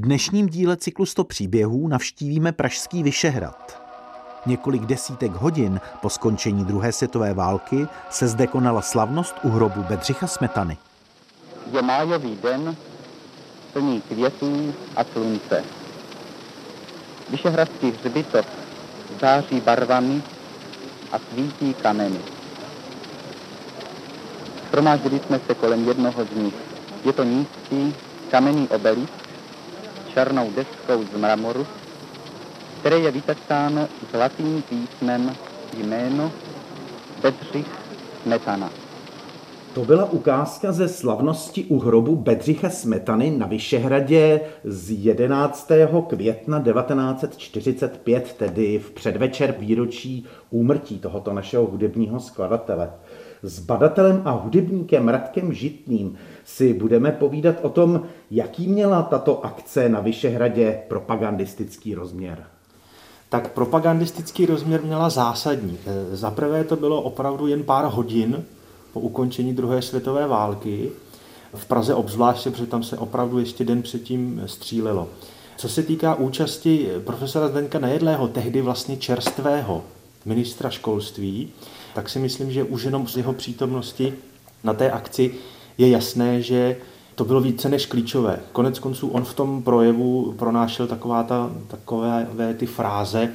V dnešním díle cyklu 100 příběhů navštívíme Pražský Vyšehrad. Několik desítek hodin po skončení druhé světové války se zde konala slavnost u hrobu Bedřicha Smetany. Je májový den, plný květů a slunce. Vyšehradský hřbitov září barvami a svítí kameny. Shromáždili jsme se kolem jednoho z nich. Je to nízký kamenný obelisk černou deskou z mramoru, které je vytečáno zlatým písmem jméno Bedřich Smetana. To byla ukázka ze slavnosti u hrobu Bedřicha Smetany na Vyšehradě z 11. května 1945, tedy v předvečer výročí úmrtí tohoto našeho hudebního skladatele. S badatelem a hudebníkem Radkem Žitným si budeme povídat o tom, jaký měla tato akce na Vyšehradě propagandistický rozměr. Tak propagandistický rozměr měla zásadní. Za prvé to bylo opravdu jen pár hodin po ukončení druhé světové války. V Praze obzvláště, protože tam se opravdu ještě den předtím střílelo. Co se týká účasti profesora Zdeňka Nejedlého, tehdy vlastně čerstvého ministra školství, tak si myslím, že už jenom z jeho přítomnosti na té akci je jasné, že to bylo více než klíčové. Konec konců on v tom projevu pronášel taková ta, takové ty fráze,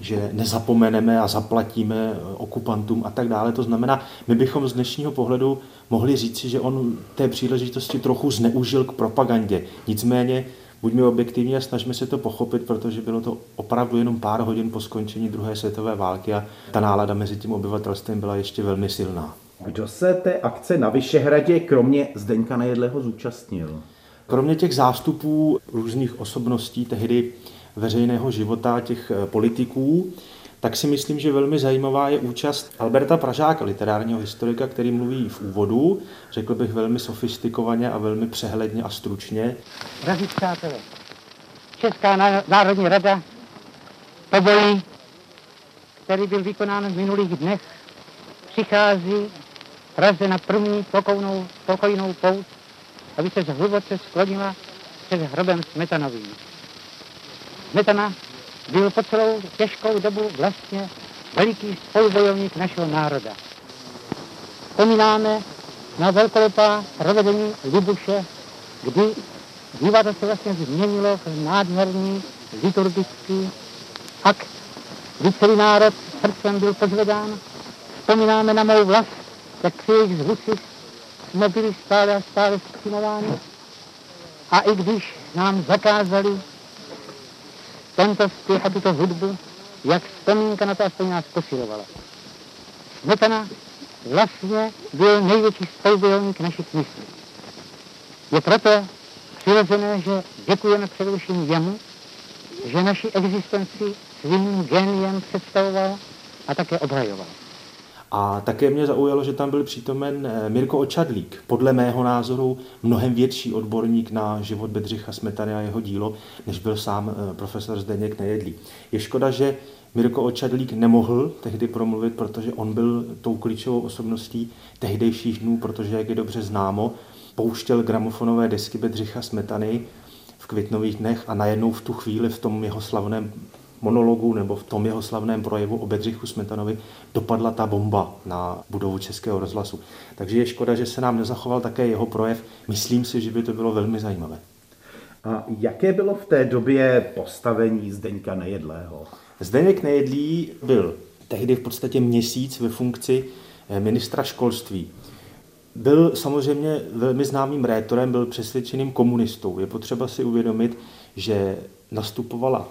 že nezapomeneme a zaplatíme okupantům a tak dále. To znamená, my bychom z dnešního pohledu mohli říci, že on té příležitosti trochu zneužil k propagandě. Nicméně buďme objektivní a snažme se to pochopit, protože bylo to opravdu jenom pár hodin po skončení druhé světové války a ta nálada mezi tím obyvatelstvem byla ještě velmi silná. Kdo se té akce na Vyšehradě kromě Zdeňka Nejedlého zúčastnil? Kromě těch zástupů různých osobností tehdy veřejného života těch politiků, tak si myslím, že velmi zajímavá je účast Alberta Pražáka, literárního historika, který mluví v úvodu, řekl bych velmi sofistikovaně a velmi přehledně a stručně. Drazí přátelé, Česká národní rada po boji, který byl vykonán v minulých dnech, přichází Praze na první pokojnou, pokojnou pout, aby se hluboce sklonila před hrobem Smetanovým. Smetana byl po celou těžkou dobu vlastně veliký spolubojovník našeho národa. Vzpomínáme na velkolepá provedení Libuše, kdy divadlo se vlastně změnilo v nádherný liturgický akt, kdy celý národ srdcem byl pozvedán. Vzpomínáme na mou vlast, jak při jejich zhusy jsme byli stále a stále skřimováni. A i když nám zakázali tento zpěv a tuto hudbu, jak vzpomínka na to aspoň nás posilovala. Smetana vlastně byl největší spolubojovník našich myslí. Je proto přirozené, že děkujeme především jemu, že naši existenci svým geniem představoval a také obhajoval. A také mě zaujalo, že tam byl přítomen eh, Mirko Očadlík, podle mého názoru mnohem větší odborník na život Bedřicha Smetany a jeho dílo, než byl sám eh, profesor Zdeněk Nejedlý. Je škoda, že Mirko Očadlík nemohl tehdy promluvit, protože on byl tou klíčovou osobností tehdejších dnů, protože, jak je dobře známo, pouštěl gramofonové desky Bedřicha Smetany v květnových dnech a najednou v tu chvíli v tom jeho slavném monologu nebo v tom jeho slavném projevu o Bedřichu Smetanovi dopadla ta bomba na budovu Českého rozhlasu. Takže je škoda, že se nám nezachoval také jeho projev. Myslím si, že by to bylo velmi zajímavé. A jaké bylo v té době postavení Zdeňka Nejedlého? Zdeněk Nejedlý byl tehdy v podstatě měsíc ve funkci eh, ministra školství. Byl samozřejmě velmi známým rétorem, byl přesvědčeným komunistou. Je potřeba si uvědomit, že nastupovala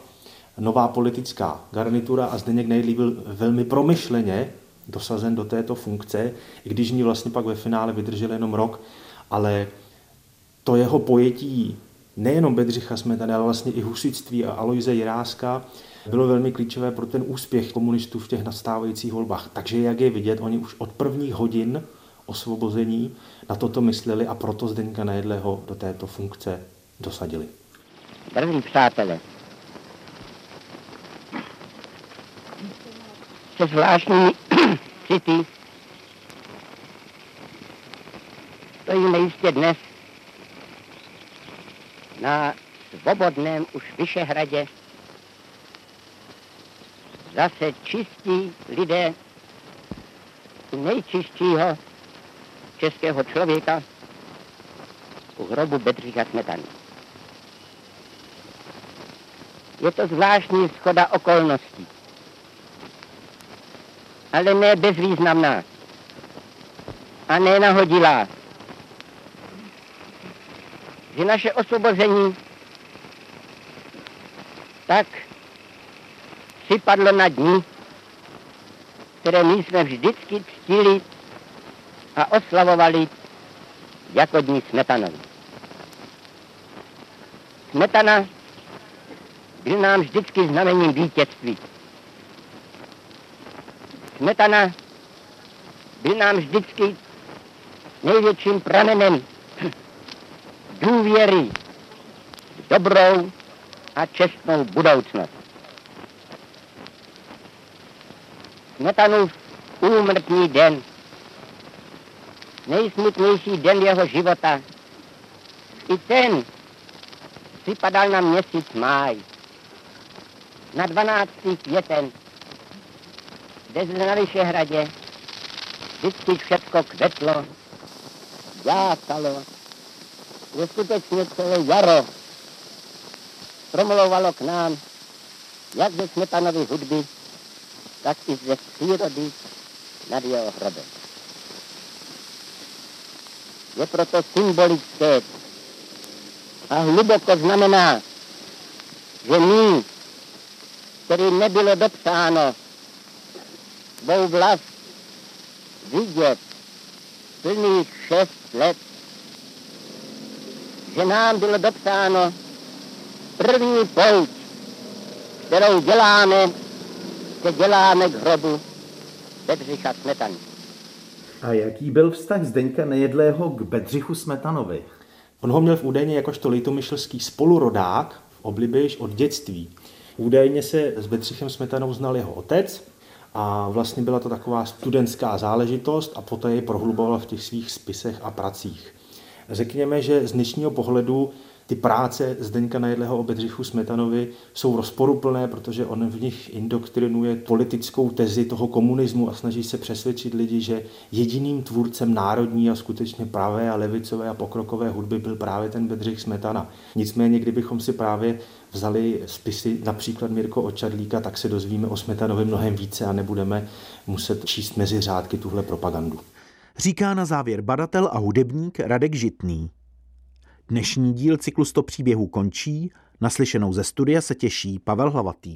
nová politická garnitura a Zdeněk Nejedlý byl velmi promyšleně dosazen do této funkce, i když ní vlastně pak ve finále vydržel jenom rok, ale to jeho pojetí nejenom Bedřicha Smetany, ale vlastně i husitství a Aloise Jiráska bylo velmi klíčové pro ten úspěch komunistů v těch nastávajících volbách. Takže jak je vidět, oni už od prvních hodin osvobození na toto mysleli a proto Zdeňka Nejedlého do této funkce dosadili. Drazí přátelé, zvláštní city. Stojíme jistě dnes na svobodném už Vyšehradě zase čistí lidé nejčistšího českého člověka u hrobu Bedřicha Smetany. Je to zvláštní schoda okolností, ale ne bezvýznamná a ne nahodilá. Že naše osvobození tak připadlo na dní, které my jsme vždycky ctili a oslavovali jako dní Smetanovi. Smetana byl nám vždycky znamením vítězství. Smetana byl nám vždycky největším pramenem důvěry v dobrou a čestnou budoucnost. Smetanův úmrtný den, nejsmutnější den jeho života, i ten připadal na měsíc máj, na 12. květen, zde na Vyšehradě vždycky všechno kvetlo, jásalo, že skutečně celé jaro promlouvalo k nám, jak ze Smetanovy hudby, tak i ze přírody nad jeho hrobem. Je proto symbolické a hluboko znamená, že my, který nebylo dopsáno svou vlast vidět plných šest let, že nám bylo dopsáno první pouť, kterou děláme, se děláme k hrobu Bedřicha Smetany. A jaký byl vztah Zdeňka Nejedlého k Bedřichu Smetanovi? On ho měl v údajně jakožto litomyšlský spolurodák v oblibě již od dětství. Údajně se s Bedřichem Smetanou znal jeho otec a vlastně byla to taková studentská záležitost a poté ji prohluboval v těch svých spisech a pracích. Řekněme, že z dnešního pohledu ty práce Zdeňka Najedlého o Bedřichu Smetanovi jsou rozporuplné, protože on v nich indoktrinuje politickou tezi toho komunismu a snaží se přesvědčit lidi, že jediným tvůrcem národní a skutečně pravé a levicové a pokrokové hudby byl právě ten Bedřich Smetana. Nicméně, kdybychom si právě vzali spisy například Mirko Očadlíka, tak se dozvíme o Smetanovi mnohem více a nebudeme muset číst mezi řádky tuhle propagandu. Říká na závěr badatel a hudebník Radek Žitný. Dnešní díl cyklu 100 příběhů končí, naslyšenou ze studia se těší Pavel Hlavatý.